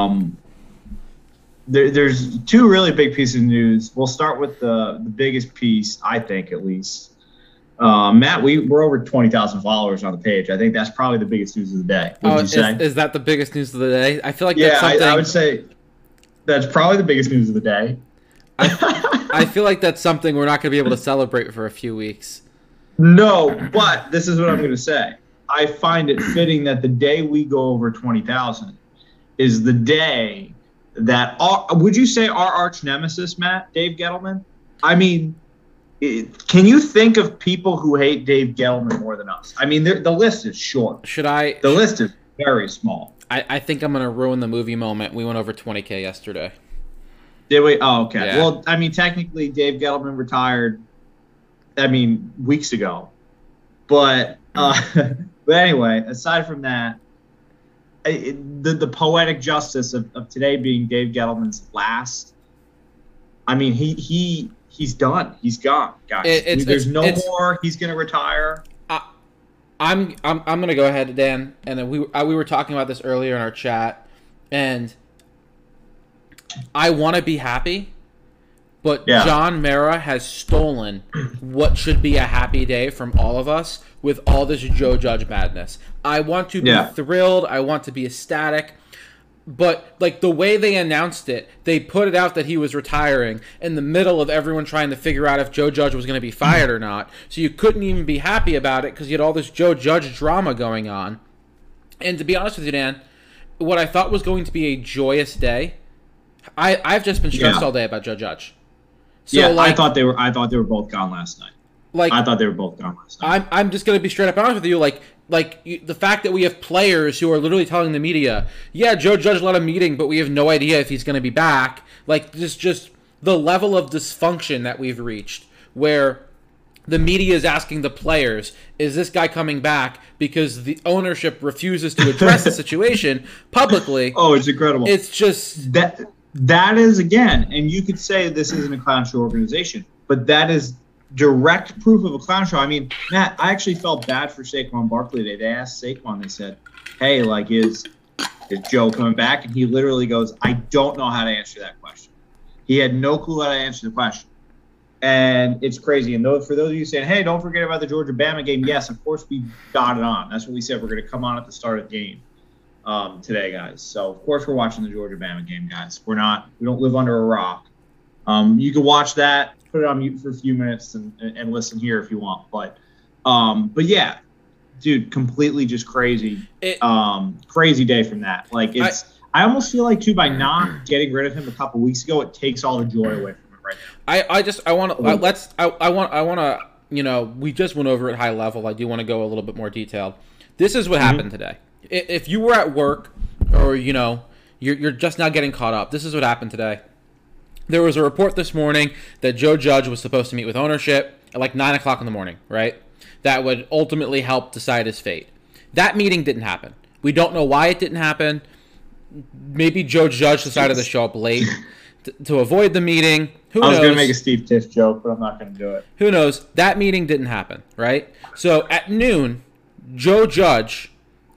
Um, there, there's two really big pieces of news. We'll start with the, the biggest piece, I think, at least. Uh, Matt, we, we're over 20,000 followers on the page. I think that's probably the biggest news of the day. Would Oh, you is, say? is that the biggest news of the day? I feel like yeah, that's I, something. I would say that's probably the biggest news of the day. I feel like that's something we're not going to be able to celebrate for a few weeks. No, but this is what I'm going to say. I find it fitting that the day we go over 20,000 is the day that our, would you say our arch nemesis, Matt, Dave Gettleman? I mean, it, can you think of people who hate Dave Gettleman more than us? I mean, the list is short. Should I? The list is very small. I, I think I'm going to ruin the movie moment. We went over 20k yesterday. Did we? Oh, okay. Yeah. Well, I mean, technically, Dave Gettleman retired. I mean, weeks ago. But uh, but anyway, aside from that, it, the the poetic justice of, of today being Dave Gettleman's last. I mean, he he he's done. He's gone, guys. It- There's no more. He's gonna retire. I'm I'm I'm gonna go ahead, Dan, and then we uh, we were talking about this earlier in our chat, and I want to be happy, but Yeah. John Mara has stolen what should be a happy day from all of us with all this Joe Judge madness. I want to be Yeah. thrilled. I want to be ecstatic. But like the way they announced it, they put it out that he was retiring in the middle of everyone trying to figure out if Joe Judge was going to be fired or not. So you couldn't even be happy about it because you had all this Joe Judge drama going on. And to be honest with you, Dan, what I thought was going to be a joyous day, I I've just been stressed Yeah. all day about Joe Judge. So yeah, like, I thought they were. I thought they were both gone last night. like I thought they were both gone last night. I'm, I'm just going to be straight up honest with you. Like, like you, the fact that we have players who are literally telling the media, "Yeah, Joe Judge led a meeting, but we have no idea if he's going to be back." Like, just just the level of dysfunction that we've reached, where the media is asking the players, "Is this guy coming back?" Because the ownership refuses to address the situation publicly. oh, it's incredible. It's just that that is again, and you could say this isn't a clown show organization, but that is direct proof of a clown show. I mean, Matt, I actually felt bad for Saquon Barkley today. They asked Saquon, they said, "Hey, like, is is Joe coming back?" And he literally goes, "I don't know how to answer that question." He had no clue how to answer the question. And it's crazy. And those, for those of you saying, "Hey, don't forget about the Georgia Bama game," yes, of course we got it on. That's what we said. We're going to come on at the start of the game um, today, guys. So of course we're watching the Georgia Bama game, guys. We're not. We don't live under a rock. Um, you can watch that. Put it on mute for a few minutes and, and, listen here if you want. But um, but yeah, dude, completely just crazy. it, Um, crazy day from that. Like it's. I, almost feel like too by not getting rid of him a couple weeks ago, it takes all the joy away from it right now. I, I just I want to let's I, I want I want to you know we just went over at high level. I do want to go a little bit more detailed. This is what happened today. If you were at work or you know you're you're just now getting caught up. This is what happened today. There was a report this morning that Joe Judge was supposed to meet with ownership at like nine o'clock in the morning, right? That would ultimately help decide his fate. That meeting didn't happen. We don't know why it didn't happen. Maybe Joe Judge decided to show up late to, to avoid the meeting. Who I was knows? gonna make a Steve Tisch joke, but I'm not gonna do it. who knows? That meeting didn't happen, right? So at noon, Joe Judge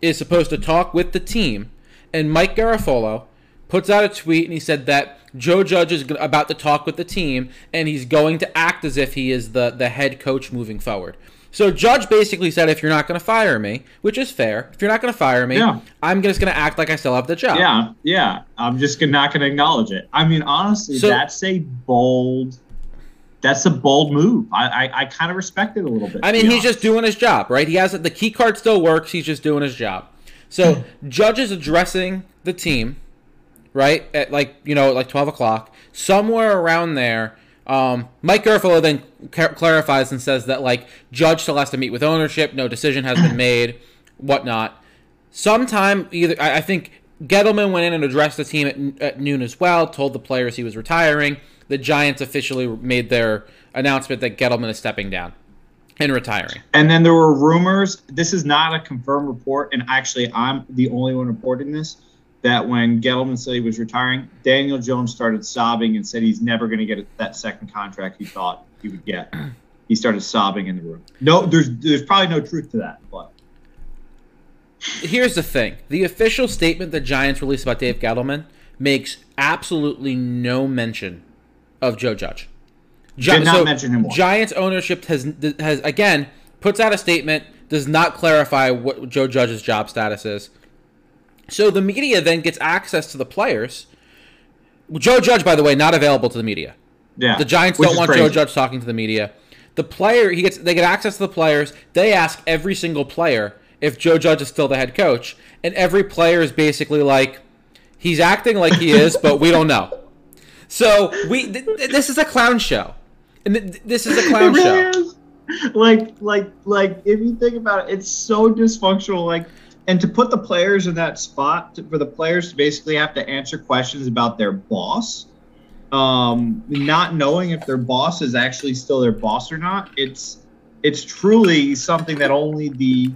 is supposed to talk with the team, and Mike Garafolo puts out a tweet and he said that Joe Judge is about to talk with the team and he's going to act as if he is the, the head coach moving forward. So Judge basically said, if you're not going to fire me, which is fair, if you're not going to fire me, Yeah. I'm just going to act like I still have the job. Yeah, yeah. I'm just not gonna acknowledge it. I mean, honestly, So- that's a bold. That's a bold move. I I, I kind of respect it a little bit. I mean, he's just doing his job, right? He has the key card still works. He's just doing his job. So Judge is addressing the team, right at like you know like twelve o'clock, somewhere around there. Um, Mike Garafolo then ca- clarifies and says that like Judge still has to meet with ownership. No decision has been made, whatnot. Sometime either I, I think Gettleman went in and addressed the team at, at noon as well. Told the players he was retiring. The Giants officially made their announcement that Gettleman is stepping down and retiring. And then there were rumors. This is not a confirmed report, and actually, I'm the only one reporting this. That when Gettleman said he was retiring, Daniel Jones started sobbing and said he's never going to get that second contract he thought he would get. He started sobbing in the room. No, there's there's probably no truth to that, but here's the thing: the official statement the Giants released about Dave Gettleman makes absolutely no mention of Joe Judge. Gi- Did not so mention him. Giants ownership has has again puts out a statement does not clarify what Joe Judge's job status is. So the media then gets access to the players. Joe Judge, by the way, not available to the media. Yeah, the Giants don't want crazy. Joe Judge talking to the media. The player he gets they get access to the players. They ask every single player if Joe Judge is still the head coach, and every player is basically like, he's acting like he is, but we don't know. So we th- this is a clown show, and th- this is a clown really show. Is. Like, like, like, if you think about it, it's so dysfunctional. Like, and to put the players in that spot to, for the players to basically have to answer questions about their boss um, not knowing if their boss is actually still their boss or not it's it's truly something that only the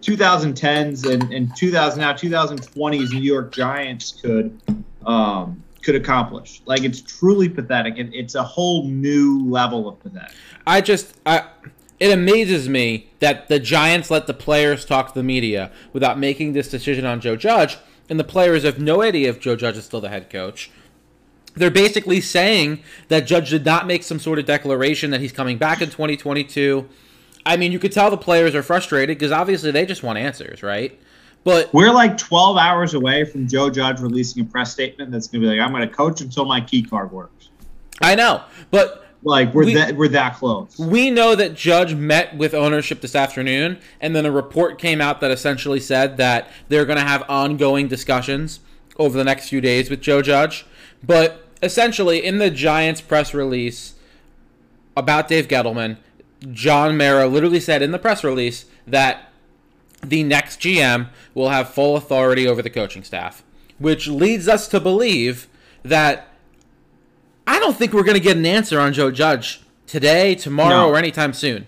2010s and, and 2000 now 2020s New York Giants could um, could accomplish. Like it's truly pathetic, and it's a whole new level of pathetic. I just I it amazes me that the Giants let the players talk to the media without making this decision on Joe Judge, and the players have no idea if Joe Judge is still the head coach. They're basically saying that Judge did not make some sort of declaration that he's coming back in 2022. I mean, you could tell the players are frustrated because obviously they just want answers, right? But we're like 12 hours away from Joe Judge releasing a press statement that's going to be like, "I'm going to coach until my key card works." I know, but like we're we, that we're that close. We know that Judge met with ownership this afternoon, and then a report came out that essentially said that they're going to have ongoing discussions over the next few days with Joe Judge. But essentially, in the Giants press release about Dave Gettleman, John Mara literally said in the press release that the next GM will have full authority over the coaching staff, which leads us to believe that I don't think we're going to get an answer on Joe Judge today, tomorrow, no. or anytime soon.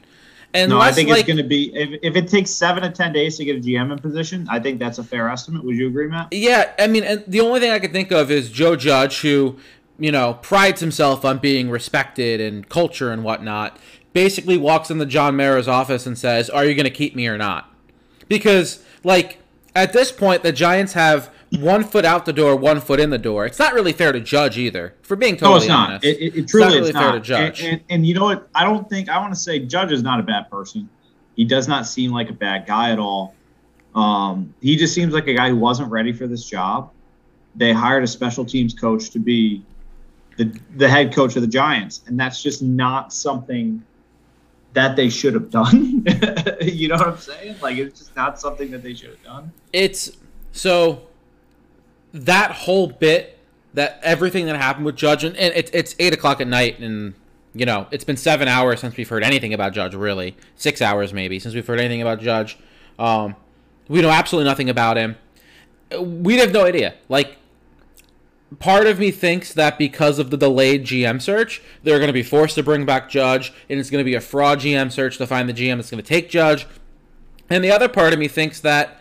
And no, I think like, it's going to be if, if it takes seven to ten days to get a GM in position. I think that's a fair estimate. Would you agree, Matt? Yeah, I mean, and the only thing I could think of is Joe Judge, who you know prides himself on being respected and culture and whatnot. Basically, walks into John Mara's office and says, "Are you going to keep me or not?" Because like at this point, the Giants have one foot out the door, one foot in the door. It's not really fair to judge either. For being totally no, it's not. honest, it, it, it truly it's not really fair to judge. And, and, and, you know what? I don't think I want to say Judge is not a bad person. He does not seem like a bad guy at all. Um, he just seems like a guy who wasn't ready for this job. They hired a special teams coach to be the the head coach of the Giants, and that's just not something that they should have done. you know what I'm saying? Like it's just not something that they should have done. It's so that whole bit, that everything that happened with Judge, and, and it, it's eight o'clock at night, and you know it's been seven hours since we've heard anything about Judge. Really, six hours maybe since we've heard anything about Judge. Um, we know absolutely nothing about him. We have no idea. Like, part of me thinks that because of the delayed GM search, they're going to be forced to bring back Judge, and it's going to be a fraud GM search to find the GM that's going to take Judge. And the other part of me thinks that,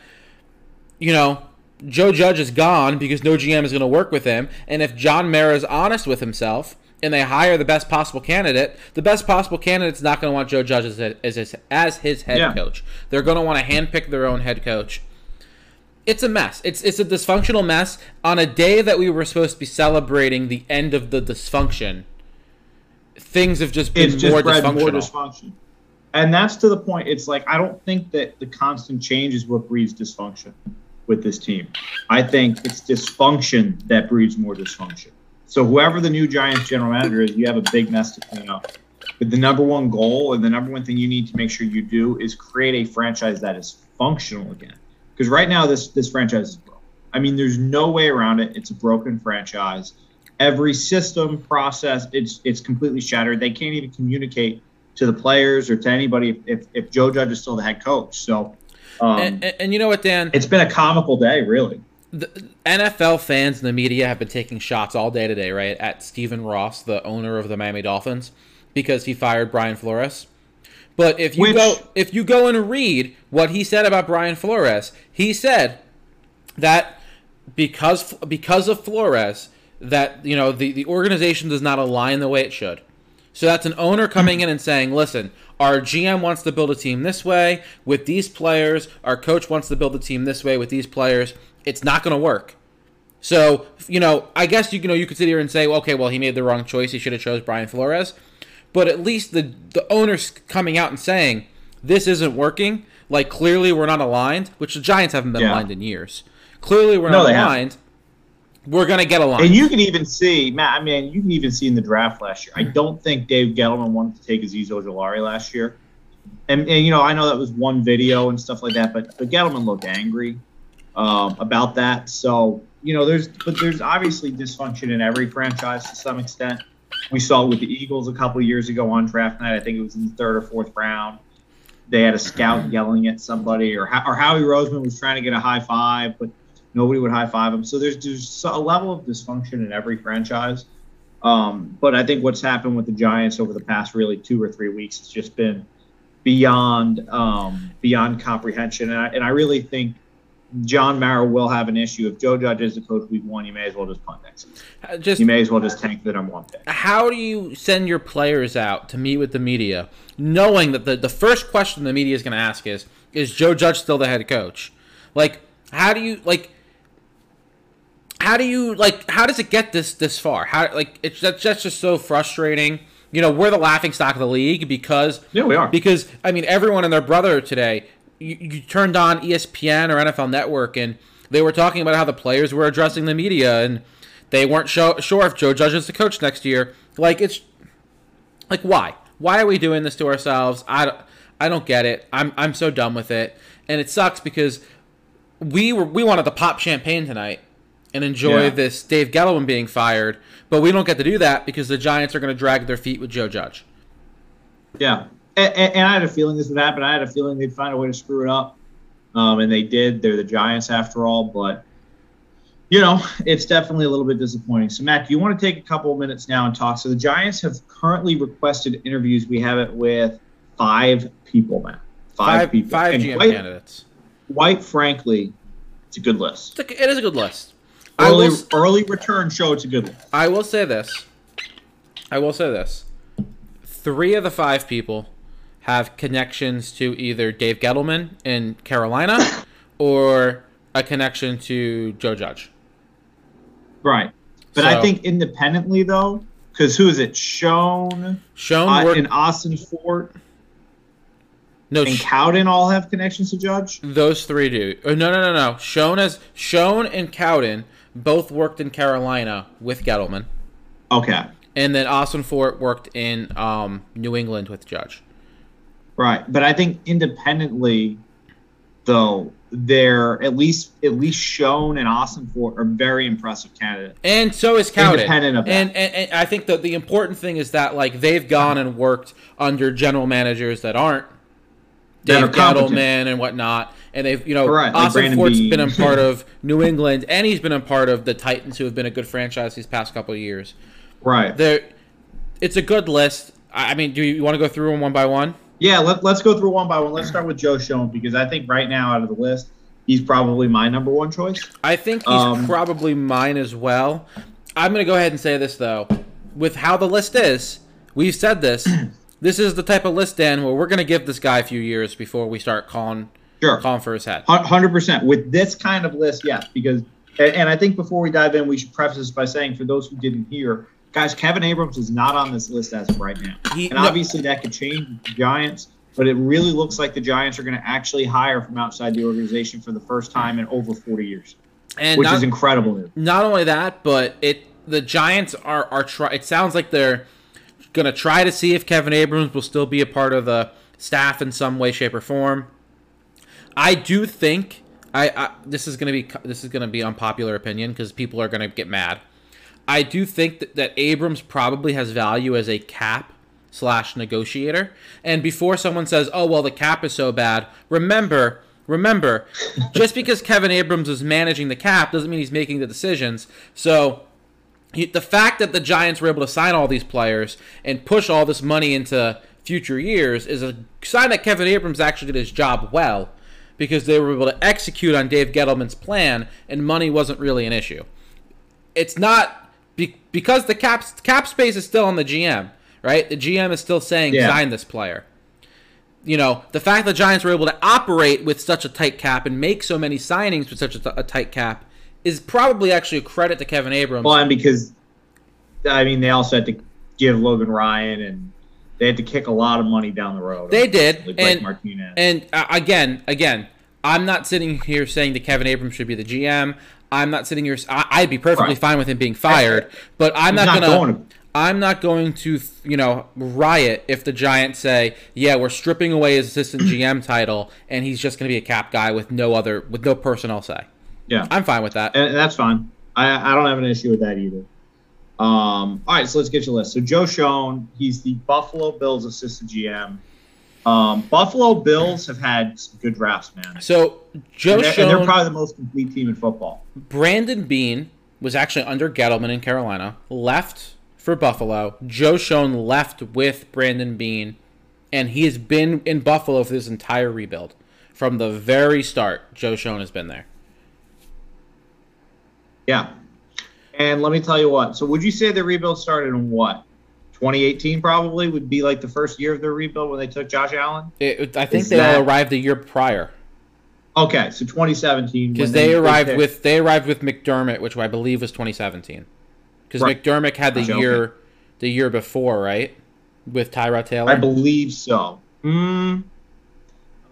you know, Joe Judge is gone because no GM is going to work with him. And if John Mara is honest with himself and they hire the best possible candidate, the best possible candidate's not going to want Joe Judge as, as, his, as his head yeah. coach. They're going to want to handpick their own head coach. It's a mess. It's it's a dysfunctional mess on a day that we were supposed to be celebrating the end of the dysfunction. Things have just been just more, dysfunctional. more dysfunction. And that's to the point. It's like I don't think that the constant change is what breeds dysfunction with this team. I think it's dysfunction that breeds more dysfunction. So whoever the new Giants general manager is, you have a big mess to clean up. But the number one goal and the number one thing you need to make sure you do is create a franchise that is functional again. Because right now this this franchise is broken. I mean, there's no way around it. It's a broken franchise. Every system process, it's it's completely shattered. They can't even communicate to the players or to anybody if, if, Joe Judge is still the head coach. So um, and, and, and, you know what, Dan? It's been a comical day, really. The NFL fans and the media have been taking shots all day today, right, at Stephen Ross, the owner of the Miami Dolphins, because he fired Brian Flores. But if you Which, go if you go and read what he said about Brian Flores, he said that because because of Flores, that you know the, the organization does not align the way it should. So that's an owner coming in and saying, "Listen, our GM wants to build a team this way with these players, our coach wants to build a team this way with these players. It's not going to work. So, you know, I guess you, you know you could sit here and say, well, okay, well, he made the wrong choice. He should have chose Brian Flores. But at least the the owners coming out and saying this isn't working. Like clearly we're not aligned, which the Giants haven't been Yeah. aligned in years. Clearly we're No, not they haven't. aligned. We're gonna get aligned. And you can even see, Matt. I mean, you can even see in the draft last year. I don't think Dave Gettleman wanted to take Azeez Ojulari last year. And, and you know, I know that was one video and stuff like that, but but Gettleman looked angry um, about that. So you know, there's but there's obviously dysfunction in every franchise to some extent. We saw it with the Eagles a couple years ago on draft night. I think it was in the third or fourth round. They had a scout yelling at somebody, or or Howie Roseman was trying to get a high five, but nobody would high five him. So there's there's a level of dysfunction in every franchise. Um, but I think what's happened with the Giants over the past really two or three weeks has just been beyond um, beyond comprehension, and I, and I really think John Mara will have an issue if Joe Judge is the coach week one. You may as well just punt next. Uh, Just You may as well just tank the number one pick. how do you send your players out to meet with the media, knowing that the, the first question the media is going to ask is, is Joe Judge still the head coach? Like, how do you like? How do you like? How does it get this this far? How like it's that's, that's just so frustrating. You know, we're the laughing stock of the league because Yeah, we are. because I mean everyone and their brother today. You, you turned on ESPN or NFL Network and they were talking about how the players were addressing the media and they weren't sure, sure if Joe Judge is the coach next year. Like it's like why? Why are we doing this to ourselves? I don't, I don't get it. I'm I'm so done with it, and it sucks because we were we wanted to pop champagne tonight and enjoy Yeah. this Dave Gettleman being fired, but we don't get to do that because the Giants are going to drag their feet with Joe Judge. Yeah, and, and I had a feeling this would happen. I had a feeling they'd find a way to screw it up, um, and they did. They're the Giants after all, but you know it's definitely a little bit disappointing. So Matt, do you want to take a couple of minutes now and talk? So the Giants have currently requested interviews. We have it with five people, Matt. Five, Five people. five And GM quite, candidates. quite frankly, it's a good list. It's a, it is a good list. Early, will, early return show. It's a good list. I will say this. I will say this. Three of the five people have connections to either Dave Gettleman in Carolina or a connection to Joe Judge. Right. But I think independently though, because who is it? Schoen Schoen uh, worked, and Ossenfort no, and Cowden all have connections to Judge. those three do. Oh, no, no, no, no. Schoen as Schoen and Cowden both worked in Carolina with Gettleman, Okay. and then Ossenfort worked in um, New England with Judge. Right. But I think independently though, they're at least at least Schoen and Ossenfort are very impressive candidates. And so is Cowden. Independent of that. and, and and I think that the important thing is that like they've gone and worked under general managers that aren't That Dave. Gettleman and whatnot. And they've you know like Ossenfort's Beane. been a part of New England and he's been a part of the Titans who have been a good franchise these past couple of years. Right. There it's a good list. I I mean, do you want to go through them one by one? Yeah, let, let's go through one by one. Let's start with Joe Schoen because I think right now out of the list, he's probably my number one choice. I think he's Um, probably mine as well. I'm going to go ahead and say this though. With how the list is, we've said this. this is the type of list, Dan, where we're going to give this guy a few years before we start calling Sure. calling for his head. Hundred percent with this kind of list, yes. Because and I think before we dive in, we should preface this by saying, for those who didn't hear, guys, Kevin Abrams is not on this list as of right now, He- and no- obviously that could change the Giants. But it really looks like the Giants are going to actually hire from outside the organization for the first time in over 40 years, And which not, is incredible news. not only that, but it the Giants are are try. It sounds like they're going to try to see if Kevin Abrams will still be a part of the staff in some way, shape, or form. I do think I, I this is going to be this is going to be unpopular opinion because people are going to get mad. I do think that, that Abrams probably has value as a cap slash negotiator. And before someone says, "Oh well, the cap is so bad," remember, remember, just because Kevin Abrams is managing the cap doesn't mean he's making the decisions. So he- the fact that the Giants were able to sign all these players and push all this money into future years is a sign that Kevin Abrams actually did his job well because they were able to execute on Dave Gettleman's plan and money wasn't really an issue. It's not be, because the cap cap space is still on the GM, right? The GM is still saying Yeah. sign this player. you know, the fact that Giants were able to operate with such a tight cap and make so many signings with such a, t- a tight cap is probably actually a credit to Kevin Abrams. Well, and because I mean, they also had to give Logan Ryan and they had to kick a lot of money down the road. They did, and Martinez. and uh, again, again, I'm not sitting here saying that Kevin Abrams should be the GM. I'm not sitting here. I, I'd be perfectly Right. fine with him being fired, but I'm not, not gonna. going to. I'm not going to, you know, riot if the Giants say, "Yeah, we're stripping away his assistant GM title, and he's just going to be a cap guy with no other, with no personnel say." Yeah. I'm fine with that. and that's fine. I, I don't have an issue with that either. Um, all right, so let's get your list. So Joe Schoen, he's the Buffalo Bills assistant GM. Um, Buffalo Bills have had some good drafts, man. So Joe and, they're, and they're probably the most complete team in football. Brandon Beane was actually under Gettleman in Carolina, left for Buffalo. Joe Schoen left with Brandon Beane, and he has been in Buffalo for this entire rebuild. From the very start, Joe Schoen has been there. Yeah. And let me tell you what. So would you say the rebuild started in what? 2018 probably would be like the first year of their rebuild when they took Josh Allen. It, I think Is they that- all arrived the year prior Okay, so 2017 because when they arrived picked- with they arrived with McDermott, which I believe was 2017. Because Right. McDermott had the year the year before, right, with Tyrod Taylor. I believe so. Hmm.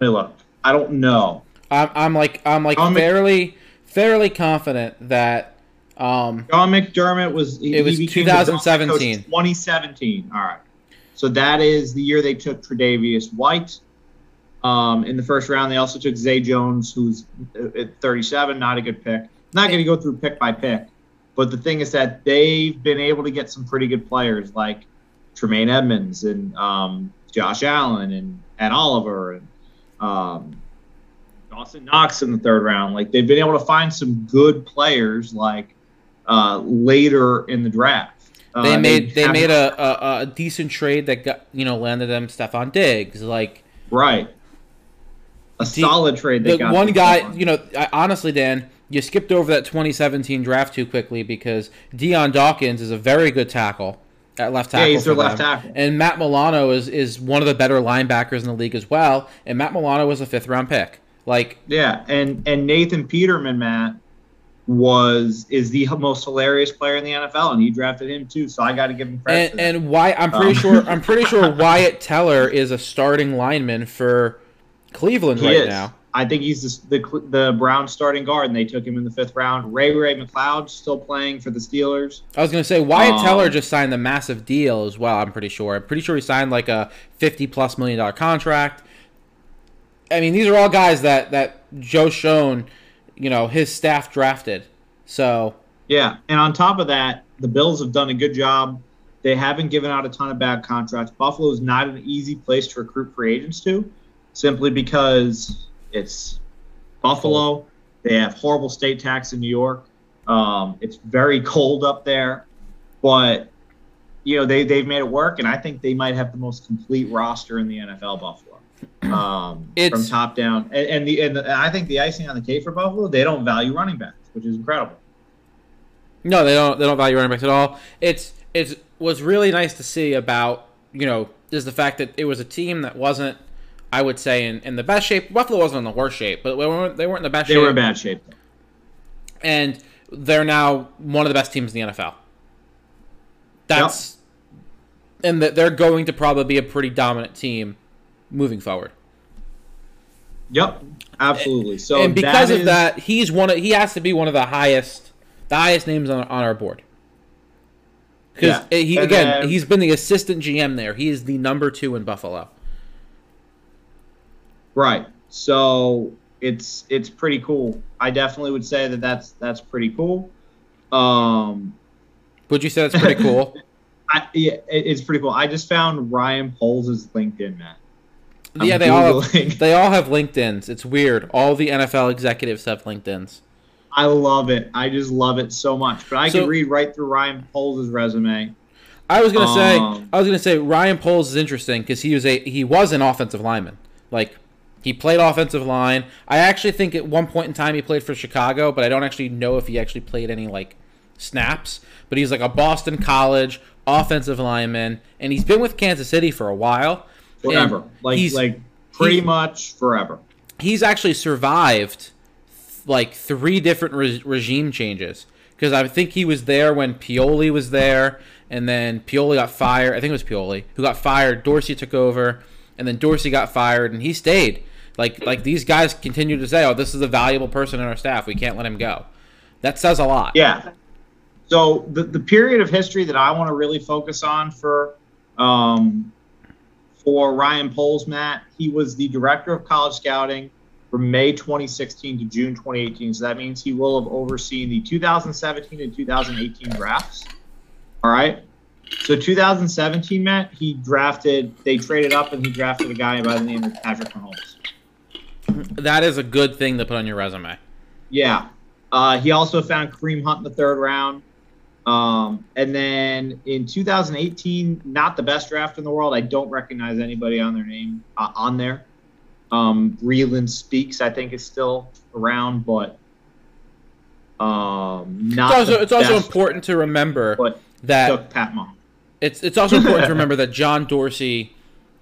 Let me look. I don't know. I'm, I'm like I'm like Mc- fairly fairly confident that um John McDermott was he, It was he became the Bills head coach 2017. 2017. All right. So that is the year they took Tre'Davious White. Um, in the first round, they also took Zay Jones, who's uh, at 37, not a good pick. Not going to go through pick by pick, but the thing is that they've been able to get some pretty good players like Tremaine Edmunds and um, Josh Allen and and Oliver and um, Dawson Knox in the third round. Like they've been able to find some good players like uh, later in the draft. Uh, they made they haven't- made a, a, a decent trade that got you know landed them Stefon Diggs like right a solid trade. They the got one guy Stefon. you know I, honestly Dan you skipped over that 2017 draft too quickly because Dion Dawkins is a very good tackle at left tackle Yeah, he's their left tackle. and Matt Milano is is one of the better linebackers in the league as well and Matt Milano was a fifth round pick like Yeah, and and Nathan Peterman, Matt was is the most hilarious player in the NFL, and he drafted him too. So I got to give him credit. and and why I'm pretty Um. sure I'm pretty sure Wyatt Teller is a starting lineman for Cleveland he right is. now. I think he's the, the the Brown starting guard, and they took him in the fifth round. Ray Ray McCloud still playing for the Steelers. I was gonna say Wyatt Um, Teller just signed the massive deal as well. I'm pretty sure. I'm pretty sure he signed like a 50 plus million dollar contract. I mean, these are all guys that that Joe Schoen, you know, his staff drafted. So Yeah, and on top of that, the Bills have done a good job. They haven't given out a ton of bad contracts. Buffalo is not an easy place to recruit free agents to, simply because it's Buffalo. They have horrible state tax in New York. Um, it's very cold up there, but you know they they've made it work, and I think they might have the most complete roster in the NFL. Buffalo, um, from top down, and, and the and the, I think the icing on the cake for Buffalo, they don't value running backs, which is incredible. no, they don't they don't value running backs at all. It's it's was really nice to see about you know is the fact that it was a team that wasn't. I would say in, in the best shape. Buffalo wasn't in the worst shape, but they weren't, they weren't in the best They shape. They were in bad shape. and they're now one of the best teams in the NFL. That's and that they're going to probably be a pretty dominant team moving forward. Yep, absolutely. So and because that of is- that, he's one of he has to be one of the highest the highest names on, on our board. Because Yeah. he And again, then- he's been the assistant GM there. He is the number two in Buffalo. right. So it's it's pretty cool. I definitely would say that that's that's pretty cool. Um, Would you say that's pretty cool? I, yeah, it, it's pretty cool. I just found Ryan Poles' LinkedIn, Matt. I'm yeah, they all have, they all have LinkedIn's. It's weird. All the NFL executives have LinkedIn's. I love it. I just love it so much. But I So- could read right through Ryan Poles' resume. I was gonna say Um, I was gonna say Ryan Poles is interesting because he was a he was an offensive lineman. Like he played offensive line. I actually think at one point in time he played for Chicago, but I don't actually know if he actually played any like snaps. But he's like a Boston College offensive lineman, and he's been with Kansas City for a while. Forever. Like he's like pretty much forever. he's actually survived like three different re- regime changes because I think he was there when Pioli was there, and then Pioli got fired. I think it was Pioli who got fired. Dorsey took over, and then Dorsey got fired, and he stayed. Like like these guys continue to say, "Oh, this is a valuable person in our staff. We can't let him go." That says a lot. Yeah. So the, the period of history that I want to really focus on for um, for Ryan Poles, Matt, he was the director of college scouting from May 2016 to June 2018. So that means he will have overseen the 2017 and 2018 drafts. All right. So 2017, Matt, he drafted. They traded up and he drafted a guy by the name of Patrick Mahomes. That is a good thing to put on your resume. Yeah. Uh, he also found Kareem Hunt in the third round. Um, and then in 2018, not the best draft in the world. I don't recognize anybody on their name uh, on there. Um, Breeland Speaks, I think, is still around, but um, not. It's also it's also important to remember But that took Pat Mahomes. It's it's also important to remember that John Dorsey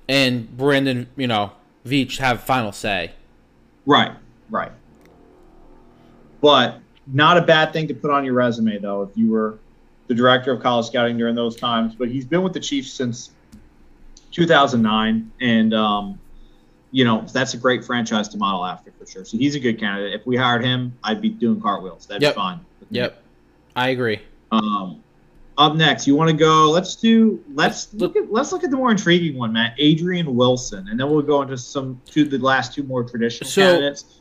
and Brandon, you know, Veach have final say. Right, right. But not a bad thing to put on your resume, though, if you were the director of college scouting during those times. But he's been with the Chiefs since 2009, and um, you know that's a great franchise to model after for sure. So he's a good candidate. If we hired him, I'd be doing cartwheels. That'd Yep. be fine. Yep, I agree. Um, up next, you want to go? Let's do. Let's look at. Let's look at the more intriguing one, Matt. Adrian Wilson, and then we'll go into some to the last two more traditional So, candidates.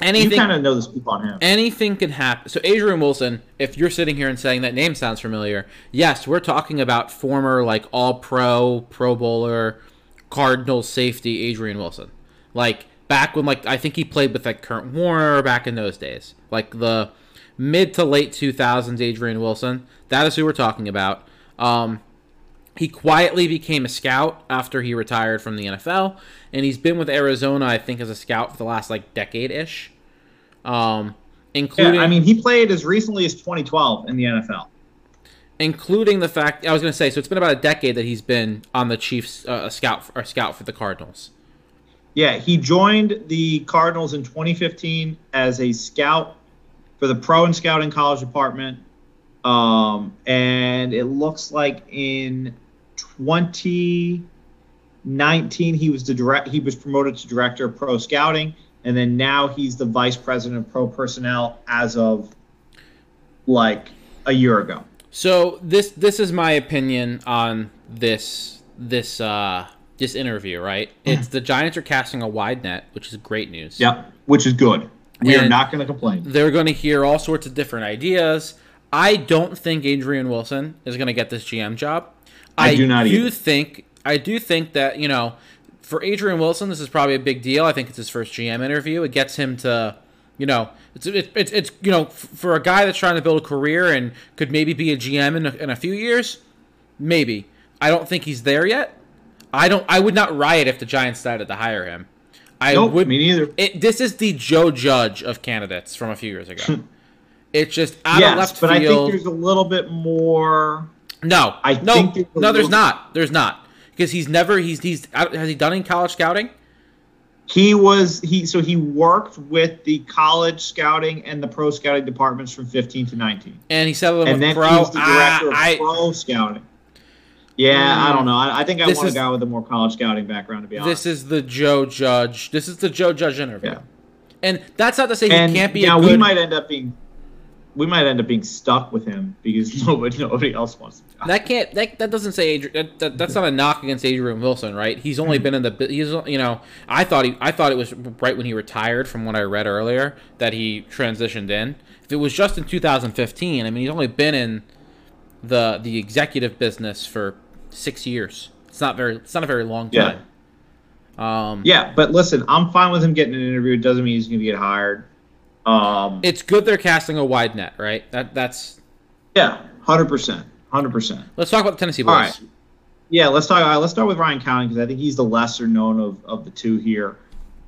You Anything kind of know the scoop on him. anything can happen. So Adrian Wilson, if you're sitting here and saying that name sounds familiar, yes, we're talking about former like All Pro, Pro Bowler, Cardinals safety Adrian Wilson. Like back when like I think he played with like Kurt Warner back in those days, like the mid to late 2000s Adrian Wilson. That is who we're talking about. Um, he quietly became a scout after he retired from the NFL, and he's been with Arizona, I think, as a scout for the last like decade ish. Um, Yeah, including I mean, he played as recently as 2012 in the NFL. including the fact I was going to say, so it's been about a decade that he's been on the Chiefs, uh, a scout or scout for the Cardinals. Yeah, he joined the Cardinals in 2015 as a scout for the pro and scouting college department. Um, and it looks like in 2019 he was the direct he was promoted to director of pro scouting and then now he's the vice president of pro personnel as of like a year ago. So this this is my opinion on this this uh this interview, right? It's the Giants are casting a wide net, which is great news. Yep, which is good. We are not going to complain. They're going to hear all sorts of different ideas. I don't think Adrian Wilson is going to get this GM job. I do not do either. think I do think that you know, for Adrian Wilson, this is probably a big deal. I think it's his first GM interview. It gets him to, you know, it's it's it's, it's you know, for a guy that's trying to build a career and could maybe be a GM in a, in a few years, maybe. I don't think he's there yet. I don't. I would not riot if the Giants decided to hire him. I Nope, would. me neither. It, this is the Joe Judge of candidates from a few years ago. it's just out of Yes, left but I think there's a little bit more. No, I no, no. There's not. There's not because he's never. He's he's has he done any college scouting? He was he so he worked with the college scouting and the pro scouting departments from 15 to 19, And he settled and then pro. he's the director of I, pro scouting. Yeah, I hmm. don't know. I, I think I want is- a guy with a more college scouting background. To be honest, this is the Joe Judge. This is the Joe Judge interview. Yeah. And that's not to say and he can't be now good. we might end up being we might end up being stuck with him because nobody nobody else wants him. That can't. That, that doesn't say Adrian. That, that, that's not a knock against Adrian Wilson, right? He's only Hmm. been in the. He's you know. I thought he. I thought it was right when he retired, from what I read earlier, that he transitioned in. If it was just in 2015, I mean, he's only been in the the executive business for six years. It's not very. It's not a very long Yeah. time. Um, Yeah, but listen, I'm fine with him getting an interview. It doesn't mean he's going to get hired. Um, It's good they're casting a wide net, right? That that's. yeah, hundred percent, hundred percent. Let's talk about the Tennessee Boys. Right. Yeah, let's talk. Uh, let's start with Ryan Cowden because I think he's the lesser known of, of the two here.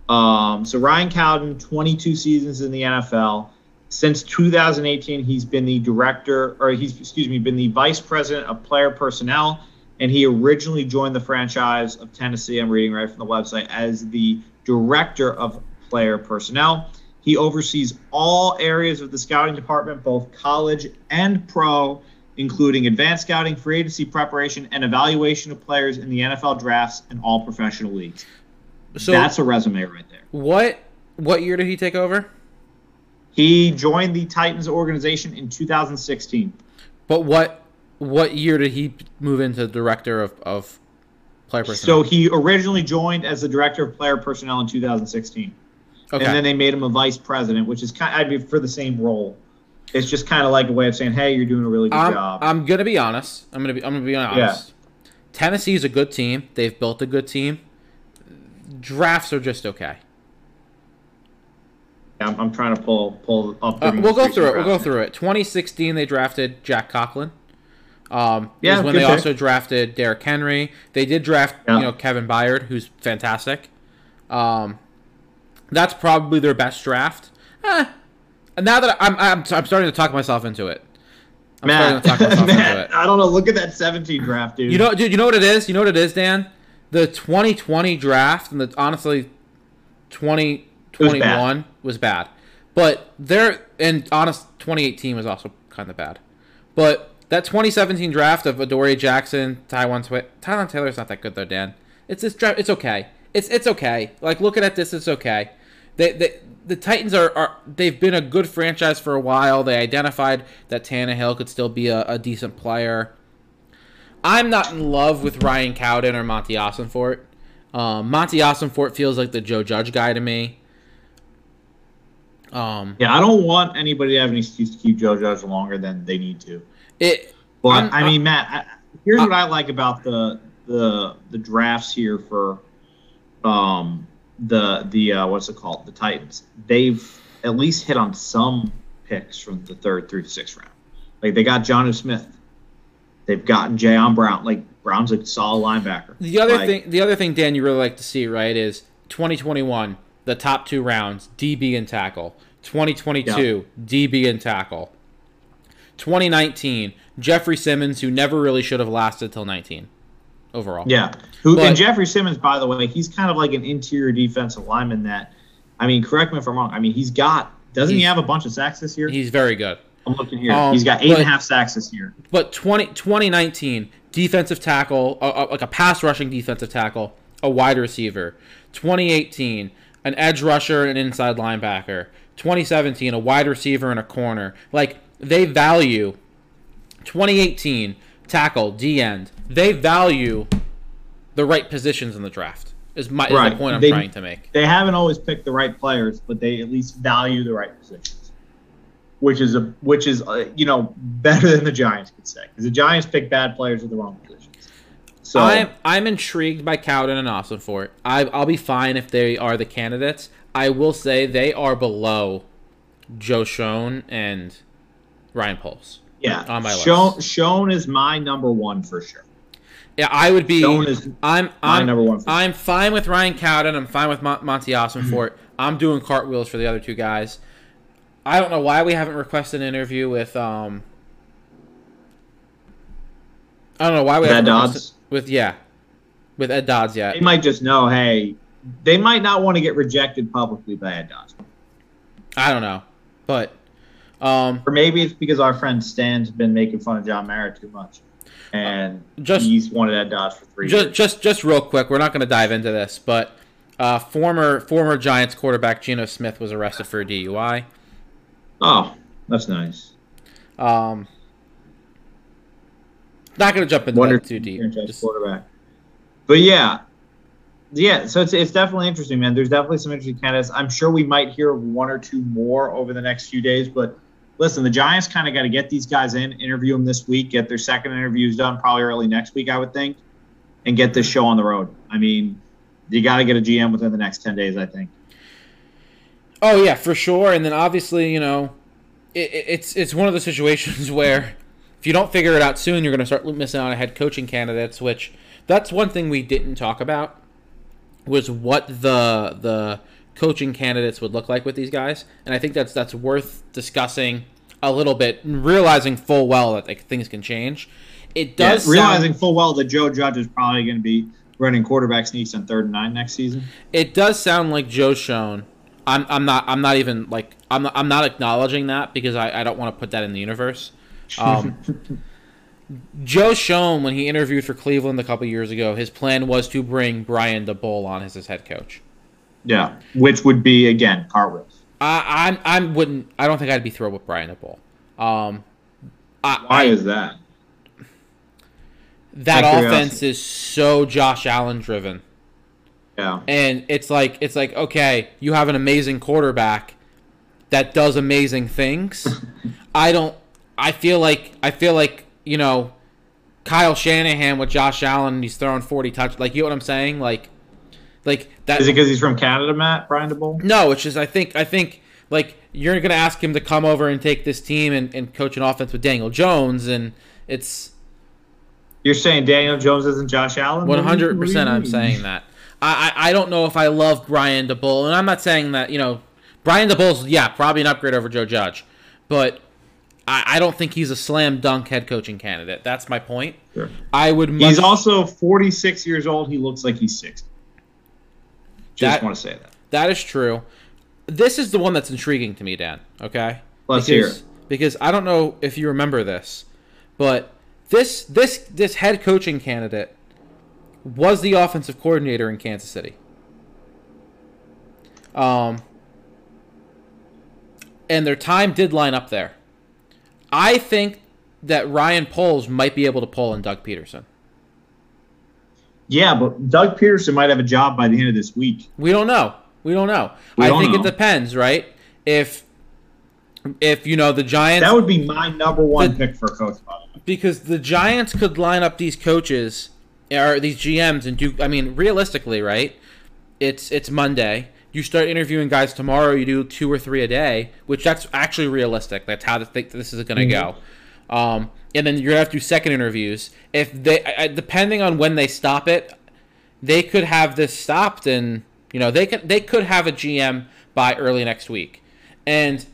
Um, so Ryan Cowden, 22 seasons in the NFL. Since 2018, he's been the director, or he's excuse me, been the vice president of player personnel and he originally joined the franchise of Tennessee. I'm reading right from the website as the director of player personnel. He oversees all areas of the scouting department, both college and pro, including advanced scouting, free agency preparation, and evaluation of players in the NFL drafts and all professional leagues. So that's a resume right there. What what year did he take over? He joined the Titans organization in 2016. But what what year did he move into director of, of player personnel? So he originally joined as the director of player personnel in 2016. Okay. And then they made him a vice president, which is kind of, I'd be for the same role. It's just kind of like a way of saying, "Hey, you're doing a really good I'm, job." I'm gonna be honest. I'm gonna be. I'm gonna be honest. Yeah. Tennessee's a good team. They've built a good team. Drafts are just okay. Yeah, I'm, I'm trying to pull pull up. Uh, we'll go through it. We'll go through it. 2016, they drafted Jack Conklin. Um, yeah, when they pick. also drafted Derrick Henry. They did draft, yeah. you know, Kevin Byard, who's fantastic. Um, that's probably their best draft. Eh, now that I'm, I'm, I'm starting to talk myself into it. I'm Matt, starting to talk myself into it. I don't know. Look at that 17 draft, dude. You know, dude. You know what it is? You know what it is, Dan? The 2020 draft and the honestly 2021 was, was bad. But there and honest 2018 was also kind of bad. But that 2017 draft of Adoree Jackson, Taiwan Twi- Taywan Taylor's not that good though, Dan. It's this draft. It's okay. It's it's okay. Like looking at this, it's okay. They, they the Titans are, are they've been a good franchise for a while. They identified that Tannehill could still be a, a decent player. I'm not in love with Ryan Cowden or Monti Ossenfort. Um, Monti Ossenfort feels like the Joe Judge guy to me. Um, yeah, I don't want anybody to have an excuse to keep Joe Judge longer than they need to. It, but I'm, i mean, Matt, I, here's I'm, what I like about the the the drafts here for um the the uh, what's it called the Titans. They've at least hit on some picks from the third through the sixth round. Like they got Jonnu Smith. They've gotten Jayon Brown. Like Brown's a solid linebacker. The other like, thing, the other thing, Dan, you really like to see, right, is 2021, the top two rounds, DB and tackle. 2022, yeah. DB and tackle. 2019, Jeffrey Simmons, who never really should have lasted till 19 overall. Yeah. Who but, and Jeffrey Simmons, by the way, he's kind of like an interior defensive lineman that I mean, correct me if I'm wrong. I mean, he's got doesn't he have a bunch of sacks this year? He's very good. I'm looking here. Um, he's got eight but, and a half sacks this year. But 20, 2019, defensive tackle, uh, uh, like a pass rushing defensive tackle, a wide receiver. 2018, an edge rusher and an inside linebacker. 2017, a wide receiver and a corner. Like they value 2018 tackle, D end. They value the right positions in the draft. Is my, right. is the point I'm they, trying to make. They haven't always picked the right players, but they at least value the right positions, which is a which is uh, you know better than the Giants could say because the Giants pick bad players at the wrong positions. So I'm I'm intrigued by Cowden and Austin Ossenfort. I I'll be fine if they are the candidates. I will say they are below Joe Schoen and Ryan Poles. Yeah, on my Schoen, list. Schoen is my number one for sure. Yeah, I would be. Schoen is I'm I'm number one. I'm fine with Ryan Cowden. I'm fine with Mon- Monti Ossenfort. I'm doing cartwheels for the other two guys. I don't know why we haven't requested an interview with um. I don't know why we haven't Dodds with yeah, with Ed Dodds yet. They might just know, hey, they might not want to get rejected publicly by Ed Dodds. I don't know, but um, or maybe it's because our friend Stan's been making fun of John Mara too much, and just, he's wanted Ed Dodds for three. Just, years. just, just real quick, we're not going to dive into this, but uh, former former Giants quarterback Geno Smith was arrested for a DUI. Oh, that's nice. Um, not going to jump into Wonder that too deep. Just, quarterback, but yeah, yeah, so it's, it's definitely interesting, man. There's definitely some interesting candidates. I'm sure we might hear one or two more over the next few days, but listen, the Giants kind of got to get these guys in, interview them this week, get their second interviews done probably early next week, I would think, and get this show on the road. I mean, you got to get a GM within the next 10 days, I think. Oh, yeah, for sure. And then obviously, you know, it, it's it's one of the situations where if you don't figure it out soon, you're going to start missing out on head coaching candidates, which that's one thing we didn't talk about was what the the coaching candidates would look like with these guys, and I think that's that's worth discussing a little bit, realizing full well that like, things can change. it does yeah, realizing sound, full well that Joe Judge is probably going to be running quarterback sneaks on third and nine next season. it does sound like Joe Schoen. I'm, I'm not I'm not even like I'm not, I'm not acknowledging that because I, I don't want to put that in the universe. Um, Joe Schoen, when he interviewed for Cleveland a couple years ago, his plan was to bring Brian Daboll on as his head coach. Yeah, which would be again cartwheels. I I I wouldn't I don't think I'd be thrilled with Brian Daboll. Um, I, Why I- is that? that offense is so Josh Allen driven. Yeah, and it's like it's like okay you have an amazing quarterback that does amazing things i don't i feel like i feel like you know kyle shanahan with josh allen he's throwing 40 touch like you know what i'm saying like like that is it because he's from Canada, Matt Brian Daboll? no it's just i think i think like you're gonna ask him to come over and take this team and, and coach an offense with daniel jones and it's You're saying Daniel Jones isn't Josh Allen? One What do you- hundred what do you percent. I'm saying that. I, I I don't know if I love Brian Daboll, and I'm not saying that you know Brian Daboll's yeah probably an upgrade over Joe Judge, but I, I don't think he's a slam dunk head coaching candidate. That's my point. Sure. I would. Much, He's also 46 years old. He looks like he's 60. Just That- want to say that. that is true. This is the one that's intriguing to me, Dan. Okay. Let's because, hear Because I don't know if you remember this, but this this this head coaching candidate was the offensive coordinator in Kansas City. Um, and their time did line up there. I think that Ryan Poles might be able to pull in Doug Pederson. Yeah, but Doug Pederson might have a job by the end of this week. We don't know. We don't know. We I don't think know. it depends, right? If if you know the Giants That would be my number one The- pick for coach. By the way. because the Giants could line up these coaches or these GMs and do. I mean, realistically, right? It's it's Monday. You start interviewing guys tomorrow. You do two or three a day, which that's actually realistic. That's how think this is going to mm-hmm. go. Um, and then you're gonna have to do second interviews. If they, I- depending on when they stop it, they could have this stopped, and you know they could they could have a GM by early next week. And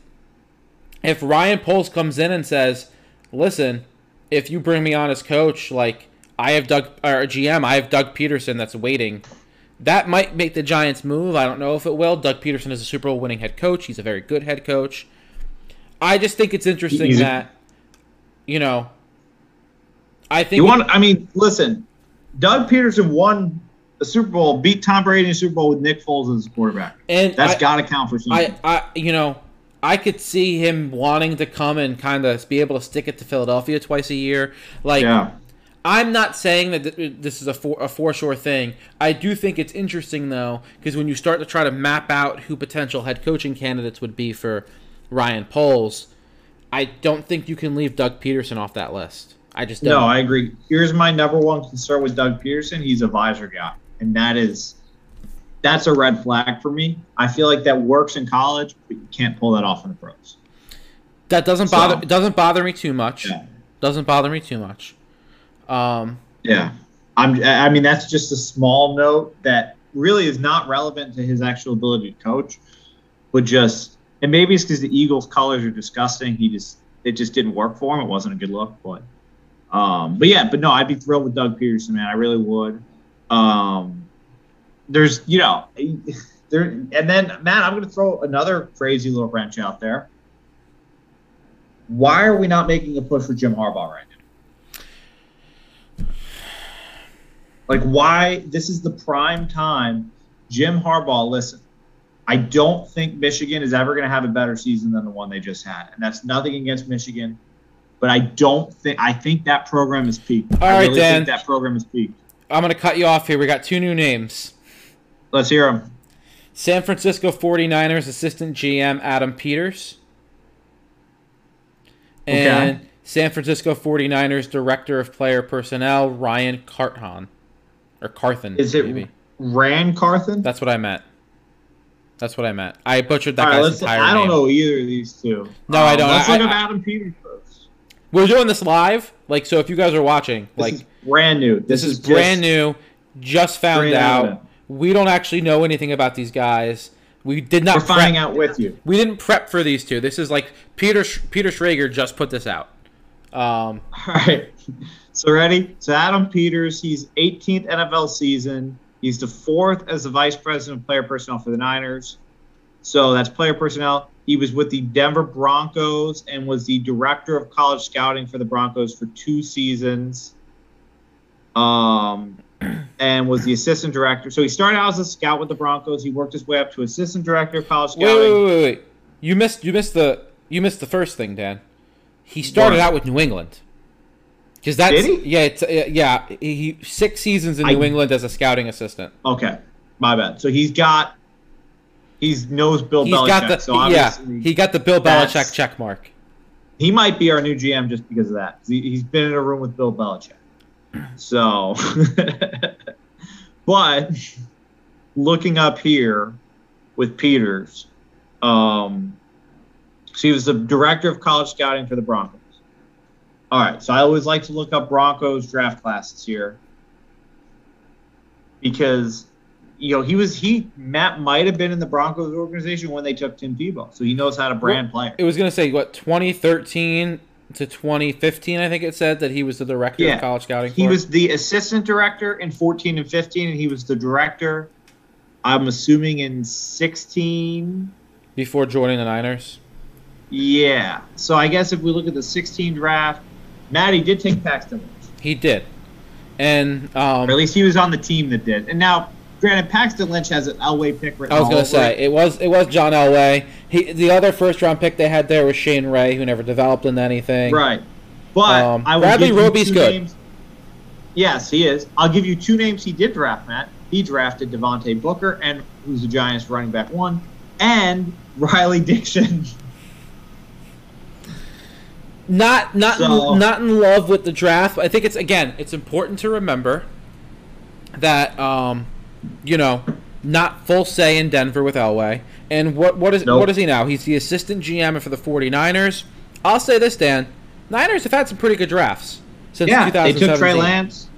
if Ryan Poles comes in and says, "Listen, if you bring me on as coach, like I have Doug or GM, I have Doug Pederson that's waiting." That might make the Giants move. I don't know if it will. Doug Pederson is a Super Bowl winning head coach. He's a very good head coach. I just think it's interesting He's that you know. I think You want? I mean, listen. Doug Pederson won a Super Bowl, beat Tom Brady in the Super Bowl with Nick Foles as quarterback. and that's got to count for something. I, I, you know, I could see him wanting to come and kind of be able to stick it to Philadelphia twice a year. Like, yeah. I'm not saying that th- this is a for a for sure thing. I do think it's interesting though, because when you start to try to map out who potential head coaching candidates would be for Ryan Poles, I don't think you can leave Doug Pederson off that list. I just don't. No, I agree. Here's my number one concern with Doug Pederson. He's a visor guy, and that is that's a red flag for me. I feel like that works in college, but you can't pull that off in the pros. that doesn't So- bother. Doesn't bother me too much. Yeah. Doesn't bother me too much. Um, Yeah. I'm I mean that's just a small note that really is not relevant to his actual ability to coach, but just and maybe it's because the Eagles colors are disgusting. He just it just didn't work for him. It wasn't a good look, but um but yeah, but no, I'd be thrilled with Doug Pederson, man. I really would. Um there's you know there and then man, I'm gonna throw another crazy little wrench out there. Why are we not making a push for Jim Harbaugh right now? Like, why? This is the prime time. Jim Harbaugh, listen, I don't think Michigan is ever going to have a better season than the one they just had. And that's nothing against Michigan. But I don't think, I think that program is peaked. All I right, really Dan. think that program is peaked. I'm gonna cut you off here. We got two new names. Let's hear them. San Francisco 49ers assistant GM Adam Peters. And Okay. San Francisco 49ers director of player personnel Ryan Carthon. Or Carthon. Is it maybe. Ran Carthon? That's what I meant. That's what I meant. I butchered that All right, guy's let's, entire I don't name. know either of these two. No, I don't. Let's I- look I- Adam Peters first. We're doing this live, like so. If you guys are watching, This like is brand new. this, This, is, is, brand new, just found out. We don't actually know anything about these guys. We did not. We're prep- finding out with you. We didn't prep for these two. This is like Peter Peter Schrager just put this out. Um, All right. So ready? So Adam Peters, he's 18th NFL season. He's the fourth as the vice president of player personnel for the Niners. So that's player personnel. He was with the Denver Broncos and was the director of college scouting for the Broncos for two seasons. Um, and was the assistant director. So he started out as a scout with the Broncos. He worked his way up to assistant director of college wait, scouting. wait, wait, wait. You missed. You missed the. You missed the first thing, Dan. He started What? out with New England. Because that's yeah, it's, uh, yeah. He six seasons in I- New England as a scouting assistant. Okay, my bad. So he's got, he's knows Bill He's Belichick. got the so yeah. He got the Bill Belichick check mark. he might be our new GM just because of that. He, he's been in a room with Bill Belichick. So, but looking up here with Peters, um, so he was the director of college scouting for the Broncos. All right, so I always like to look up Broncos draft classes here because you know he was he Matt might have been in the Broncos organization when they took Tim Tebow, so he knows how to brand players. It was gonna say what 2013 to 2015. I think it said that he was the director Yeah. of college scouting. He was the assistant director in 14 and 15, and he was the director, I'm assuming, in 16. before joining the Niners. Yeah. So I guess if we look at the 16 draft, Matty did take Paxton Lynch. He did, and um, Or at least he was on the team that did. And now, granted, Paxton Lynch has an Elway pick I was gonna say it. was it was John Elway. He the other first round pick they had there was Shane Ray, who never developed into anything. Right. But Um, I will Bradley Roby's good. Names. Yes, he is. I'll give you two names he did draft, Matt. He drafted Devontae Booker, and who's the Giants running back one, and Riley Dixon. Not not So- in, not in love with the draft. I think it's again it's important to remember that um, you know not full say in Denver with Elway. And what what is Nope. what is he now? He's the assistant GM for the 49ers. I'll say this, Dan. Niners have had some pretty good drafts since yeah, they took Trey Lance.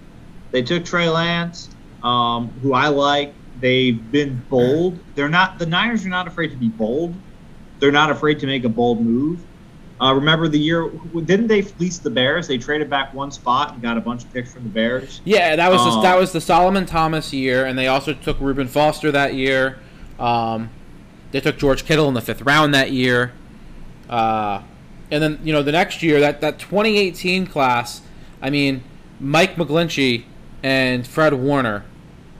They took Trey Lance, um, who I like. They've been bold. They're not. The Niners are not afraid to be bold. They're not afraid to make a bold move. Uh, remember the year? Didn't they fleece the Bears? They traded back one spot and got a bunch of picks from the Bears. Yeah, that was the, Um, that was the Solomon Thomas year, and they also took Reuben Foster that year. Um, they took George Kittle in the fifth round that year, uh, and then you know the next year that that 2018 class. I mean, Mike McGlinchey and Fred Warner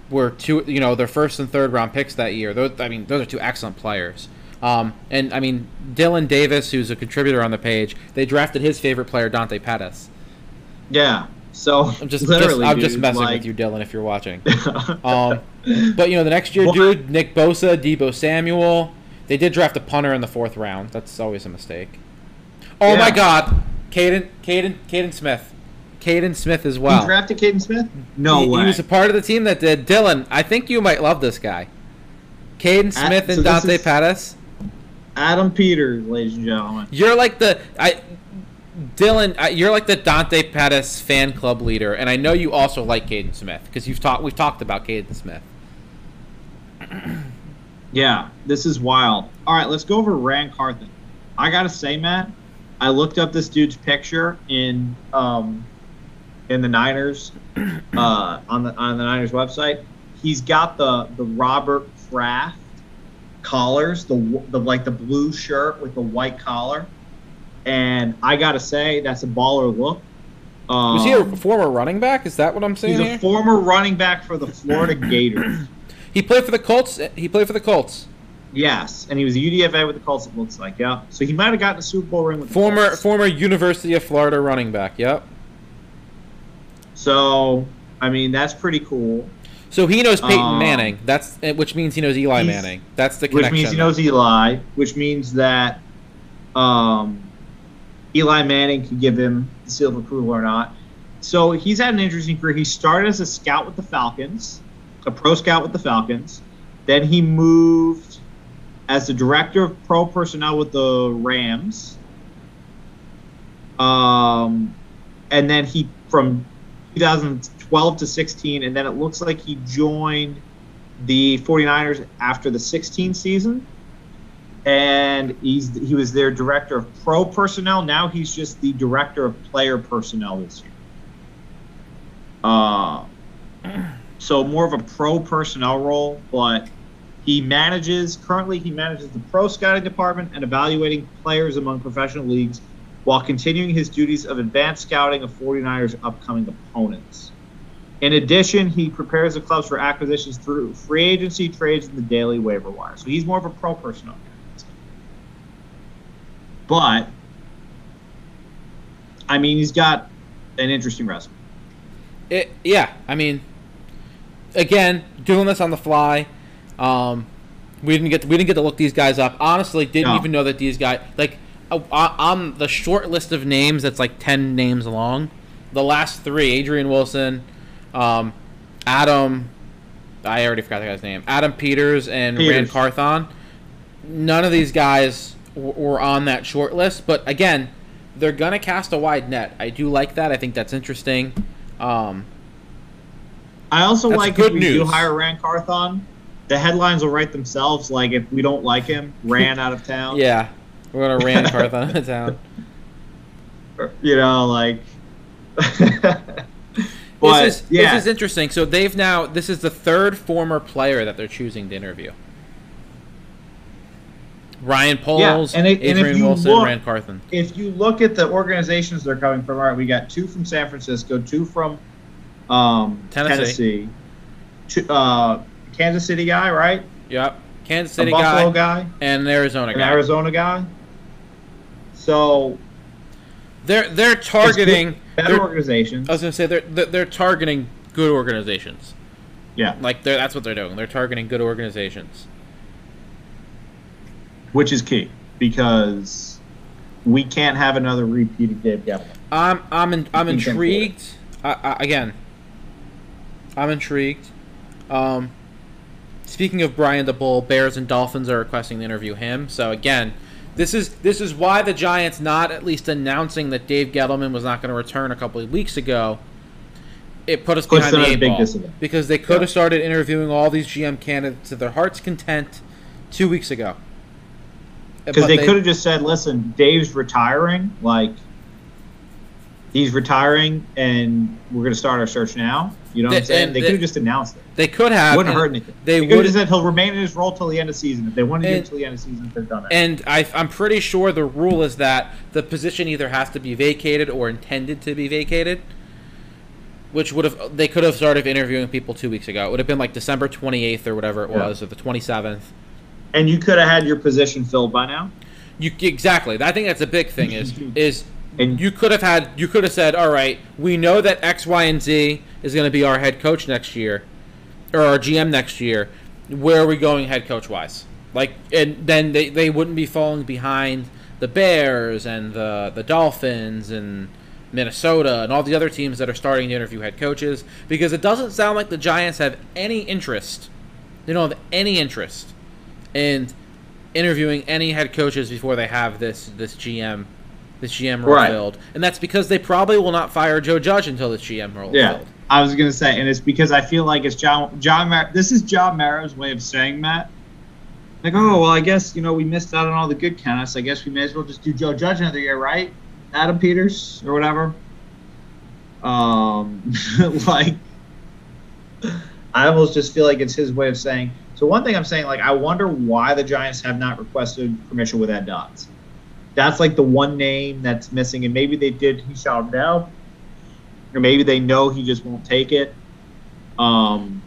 were two. You know their first and third round picks that year. Those, I mean, those are two excellent players. Um, and I mean, Dylan Davis, who's a contributor on the page, they drafted his favorite player, Dante Pettis. Yeah. So I'm just, just literally, I'm just messing like- with you, Dylan, if you're watching. Um, but you know, the next year, Well, dude, Nick Bosa, Deebo Samuel, they did draft a punter in the fourth round. That's always a mistake. Oh Yeah. my God, Kaden, Kaden, Kaden Smith, Kaden Smith as You well. drafted Kaden Smith? No he, way. he was a part of the team that did. Dylan, I think you might love this guy. Kaden Smith so and this Dante is- Pettis. Adam Peters, ladies and gentlemen. You're like the I, Dylan. I, you're like the Dante Pettis fan club leader, and I know you also like Kaden Smith because you've talked. We've talked about Kaden Smith. Yeah, this is wild. All right, let's go over Ran Carthon. I gotta say, Matt, I looked up this dude's picture in um, in the Niners uh, on the on the Niners website. He's got the the Robert Kraft collars, the the like the blue shirt with the white collar, and I gotta say that's a baller look. Um, Was he a former running back? Is that what I'm saying he's a here? former running back for the Florida Gators. he played for the Colts. He played for the Colts. Yes, and he was a UDFA with the Colts. It looks like, yeah. So he might have gotten a Super Bowl ring with the Former Colts. former University of Florida running back. Yep. So, I mean, that's pretty cool. So he knows Peyton Um, Manning. That's eh, which means he knows Eli Manning. That's the connection. Which means he knows Eli, which means that um, Eli Manning can give him the seal of approval or not. So he's had an interesting career. He started as a scout with the Falcons, a pro scout with the Falcons. Then he moved as the director of pro personnel with the Rams. Um, and then he from 2012 to 16, and then it looks like he joined the 49ers after the 16 season. and he's he was their director of pro personnel. Now he's just the director of player personnel this year. Uh, so more of a pro personnel role, but he manages currently he manages the pro scouting department and evaluating players among professional leagues while continuing his duties of advanced scouting of 49ers upcoming opponents. In addition, he prepares the clubs for acquisitions through free agency trades and the daily waiver wire. So he's more of a pro personnel guy. But I mean, he's got an interesting resume. It, yeah, I mean, again, doing this on the fly. Um, we didn't get to, we didn't get to look these guys up. Honestly, didn't No. even know that these guys like uh, on the short list of names that's like ten names long. The last three: Adrian Wilson, um, Adam. I already forgot the guy's name. Adam Peters and Ran Carthon. None of these guys w- were on that short list, but again, they're gonna cast a wide net. I do like that. I think that's interesting. Um, I also like good if we do hire Ran Carthon, the headlines will write themselves. Like if we don't like him, ran out of town. Yeah, we're gonna ran Carthon out of town. You know, like. but this is yeah, this is interesting. So they've now this is the third former player that they're choosing to interview. Ryan Poles, and it- Adrian you Wilson, look- Ran Carthon. if you look at the organizations they're coming from, all right, we got two from San Francisco, two from um, Tennessee. Tennessee, two, uh, Kansas City guy, right? Yep, Kansas City Buffalo guy, guy, and an Arizona an guy. Arizona guy. So They're they're targeting. Better They're, organizations. I was gonna say they're they're they're targeting good organizations. yeah, Like they're that's what they're doing. They're targeting good organizations. which is key because we can't have another repeat of Dave Gettleman. I'm I'm in, I'm intrigued. I, I, again, I'm intrigued. Um, speaking of Brian Daboll, Bears and Dolphins are requesting to interview him. So again, this is this is why the Giants not at least announcing that Dave Gettleman was not going to return a couple of weeks ago. It put us behind the eight ball because they could Yeah. have started interviewing all these GM candidates to their heart's content two weeks ago. Uh, because But they, could have just said, "Listen, Dave's retiring. Like, he's retiring, and we're going to start our search now." You know what I'm saying? They they- could have just announced it. They could have. Wouldn't hurt anything. They They, could have said he'll remain in his role till the end of the season. If they want to do And- it till the end of the season, they've done it. And I, I'm pretty sure the rule is that the position either has to be vacated or intended to be vacated. Which would have they could have started interviewing people two weeks ago. It would have been like December 28th or whatever it Yeah. was, or the 27th. and you could have had your position filled by now. You exactly. I think that's a big thing. Is is And you could have had you could have said, all right, we know that X, Y, and Z is going to be our head coach next year, or our GM next year. Where are we going head coach wise? Like, and then they, they wouldn't be falling behind the Bears and the the Dolphins and Minnesota and all the other teams that are starting to interview head coaches because it doesn't sound like the Giants have any interest. They don't have any interest in interviewing any head coaches before they have this this GM this GM role Right. filled, and that's because they probably will not fire Joe Judge until the GM role yeah, filled. I was gonna say, and it's because I feel like it's John John. Mar- this is John Mara's way of saying that. Like, oh well, I guess you know we missed out on all the good candidates. I guess we may as well just do Joe Judge another year, right? Adam Peters or whatever. Um, like, I almost just feel like it's his way of saying. So one thing I'm saying, like, I wonder why the Giants have not requested permission with Ed Dodds. That's like the one name that's missing, and maybe they did. He him down, or maybe they know he just won't take it. Um,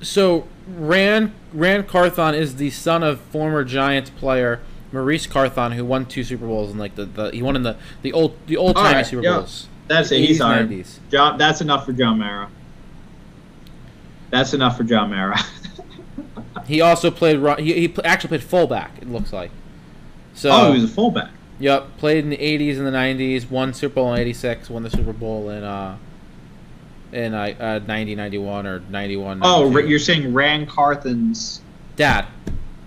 So Ran Ran Carthon is the son of former Giants player Maurice Carthon, who won two Super Bowls and like the, the he won in the the old the old timey Alright, Super yeah. Bowls. that's it. He's 80s, hired. 90s. John, that's enough for John Mara. That's enough for John Mara. He also played he, he actually played fullback. It looks like. So oh, he was a fullback. Yep, played in the '80s and the '90s. Won Super Bowl in '86. Won the Super Bowl in uh in uh, uh 90, 91 or 91. Oh, 92. You're saying Ran Carthon's dad.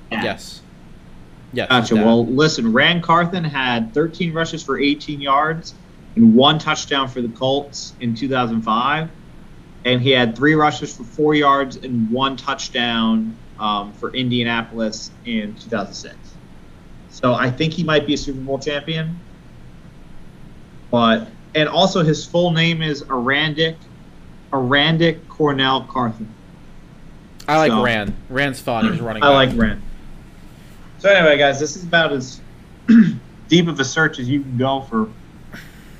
dad. Yes. Yes. Gotcha. dad. Well, listen, Ran Carthon had 13 rushes for 18 yards and one touchdown for the Colts in 2005, and he had three rushes for four yards and one touchdown um, for Indianapolis in 2006. So I think he might be a Super Bowl champion. But and also his full name is Arandic Arandic Cornell Carthon. I like So- Ran. Ran's fun. He's running. I back. like Ran. So anyway, guys, this is about as deep of a search as you can go for a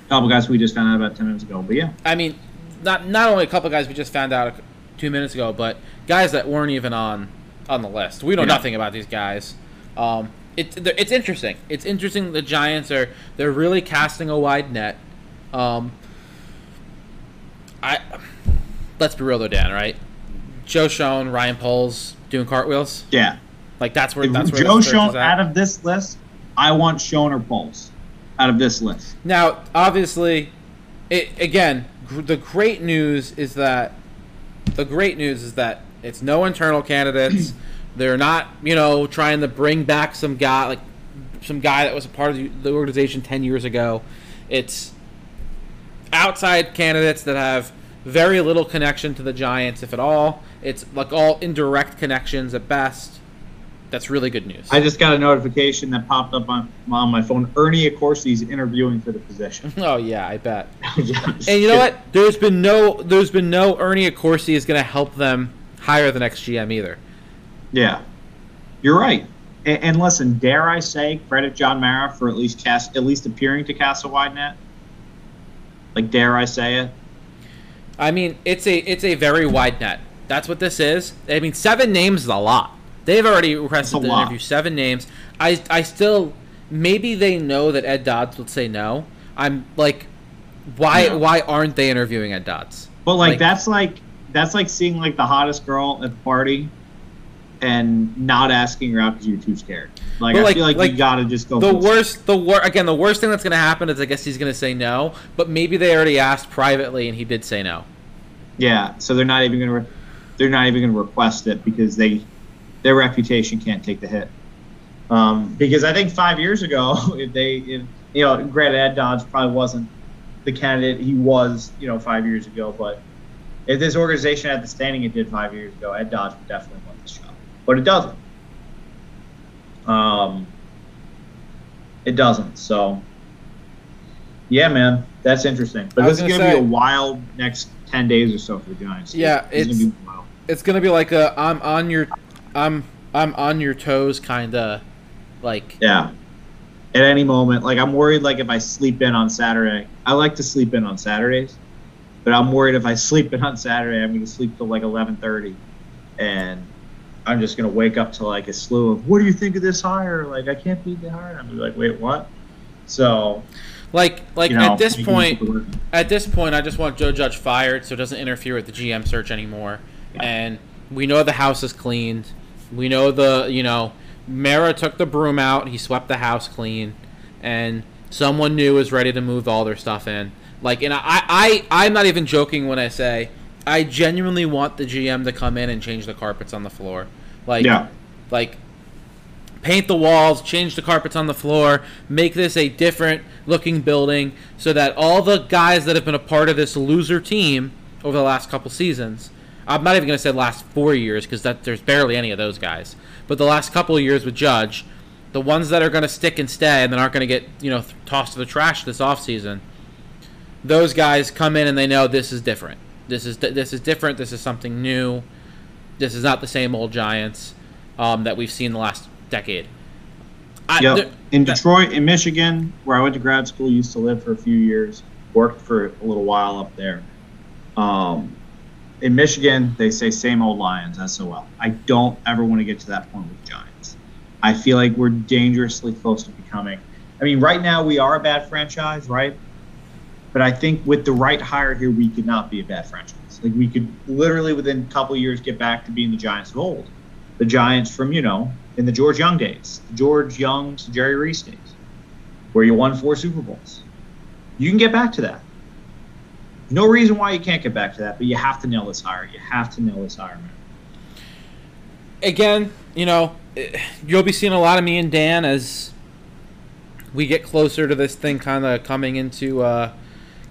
couple guys we just found out about ten minutes ago. But yeah, I mean, not not only a couple guys we just found out two minutes ago, but guys that weren't even on on the list. We know Yeah. nothing about these guys. Um, it's it's interesting. It's interesting. The Giants are they're really casting a wide net. Um, I let's be real though, Dan. Right? Joe Schoen, Ryan Poles doing cartwheels. yeah. Like that's where If that's where Joe Schoen out of this list, I want Schoen or Poles out of this list. Now, obviously, it again. Gr- the great news is that the great news is that it's no internal candidates. They're not, you know, trying to bring back some guy like some guy that was a part of the- organization ten years ago. It's outside candidates that have very little connection to the Giants, if at all. It's like all indirect connections at best. That's really good news. I just got a notification that popped up on, on my phone. Ernie Accorsi's interviewing for the position. oh yeah, I bet. Yeah, And you know kidding. what? There's been no there's been no Ernie Accorsi is going to help them hire the next GM either. Yeah, you're right. And, and listen, dare I say, credit John Mara for at least cast, at least appearing to cast a wide net. Like, dare I say it? I mean, it's a it's a very wide net. That's what this is. I mean, seven names is a lot. They've already requested to interview seven names. I I still maybe they know that Ed Dodds would say no. I'm like, why why aren't they interviewing Ed Dodds? But like, Like- that's like that's like seeing like the hottest girl at the party, and not asking her out because you're too scared. Like, But, I feel like, like, you gotta just go. The worst, the wor again, the worst thing that's going to happen is I guess he's going to say no. But maybe they already asked privately and he did say no. Yeah, so they're not even gonna re- they're not even gonna request it because they their reputation can't take the hit. Um, because I think five years ago, if they, if, you know, granted Ed Dodds probably wasn't the candidate he was, you know, five years ago, but if this organization had the standing it did five years ago, Ed Dodds would definitely want this job, but it doesn't. Um, it doesn't. So, yeah, man, that's interesting. But this is gonna gonna be a wild next ten days or so for the Giants. Yeah, is it's- gonna be wild. It's going to be like a I'm on your I'm I'm on your toes kind of like yeah. At any moment, like I'm worried, like if I sleep in on Saturday, I like to sleep in on Saturdays, but I'm worried if I sleep in on Saturday, I'm gonna sleep till like 11:30, and I'm just gonna wake up to like a slew of what do you think of this hire? Like I can't beat the hire. I'm like, wait, what? So like like you know, at this point at this point I just want Joe Judge fired so it doesn't interfere with the GM search anymore. Yeah. And we know the house is cleaned. We know the you know Mara took the broom out. He swept the house clean, and someone new is ready to move all their stuff in. Like, and I, I, I'm not even joking when I say I genuinely want the GM to come in and change the carpets on the floor. Like, yeah, like paint the walls, change the carpets on the floor, make this a different looking building so that all the guys that have been a part of this loser team over the last couple seasons, I'm not even going to say last 4 years cuz that there's barely any of those guys, but the last couple of years with Judge, the ones that are going to stick and stay and then aren't going to get, you know, th- tossed to the trash this offseason. Those guys come in and they know this is different. This is this is different. This is something new. This is not the same old Giants um, that we've seen the last decade. I, Yep. there- in Detroit, in Michigan, where I went to grad school, used to live for a few years, worked for a little while up there. Um, in Michigan, they say same old Lions, SOL. I don't ever want to get to that point with Giants. I feel like we're dangerously close to becoming. I mean, right now we are a bad franchise, right? But I think with the right hire here, we could not be a bad franchise. Like we could literally within a couple years get back to being the Giants of old, the Giants from you know in the George Young days, the George Young's Jerry Reese days, where you won four Super Bowls. You can get back to that. No reason why you can't get back to that, but you have to nail this hire. You have to nail this hire, man. again, you know, you'll be seeing a lot of me and Dan as we get closer to this thing kind of coming into, uh,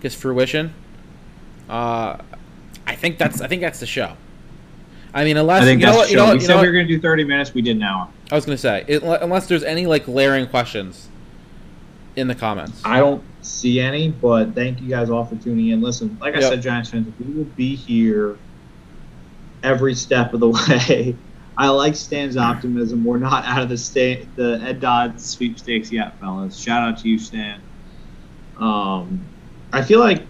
I guess, fruition. Uh, I think that's I think that's the show. I mean, unless I think you know that's what, the you know, we you said know we what- were going to do 30 minutes. We did an hour. I was gonna say, it, unless there's any like glaring questions in the comments. I don't see any, but thank you guys all for tuning in. Listen, like I said, Giants fans, we will be here every step of the way. I like Stan's optimism. We're not out of the state, the Ed Dodd sweepstakes yet, fellas. Shout out to you, Stan. Um, I feel like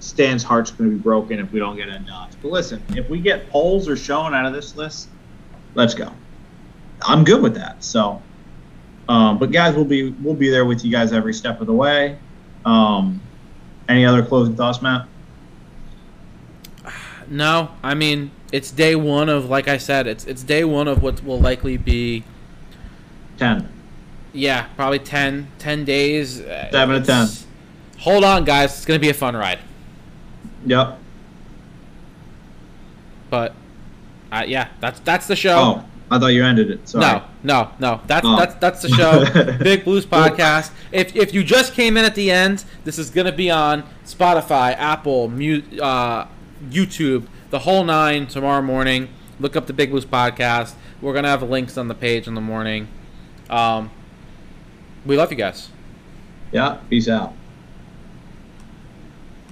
Stan's heart's going to be broken if we don't get Ed Dodd. But listen, if we get Poles or Schoen out of this list, let's go. I'm good with that. So, um, but guys, we'll be we'll be there with you guys every step of the way. Um, any other closing thoughts, Matt? No, I mean it's day one of like I said, it's it's day one of what will likely be Ten. yeah probably 10, 10 days. Seven to it's- Hold on, guys, it's gonna be a fun ride. Yep. But uh, yeah, that's that's the show. Oh, I thought you ended it. Sorry. No, no, no. That's Oh. that's that's the show. Big Blues podcast. If if you just came in at the end, this is gonna be on Spotify, Apple, Mu- uh, YouTube, the whole nine tomorrow morning. Look up the Big Blues podcast. We're gonna have links on the page in the morning. Um, we love you guys. Yeah. Peace out.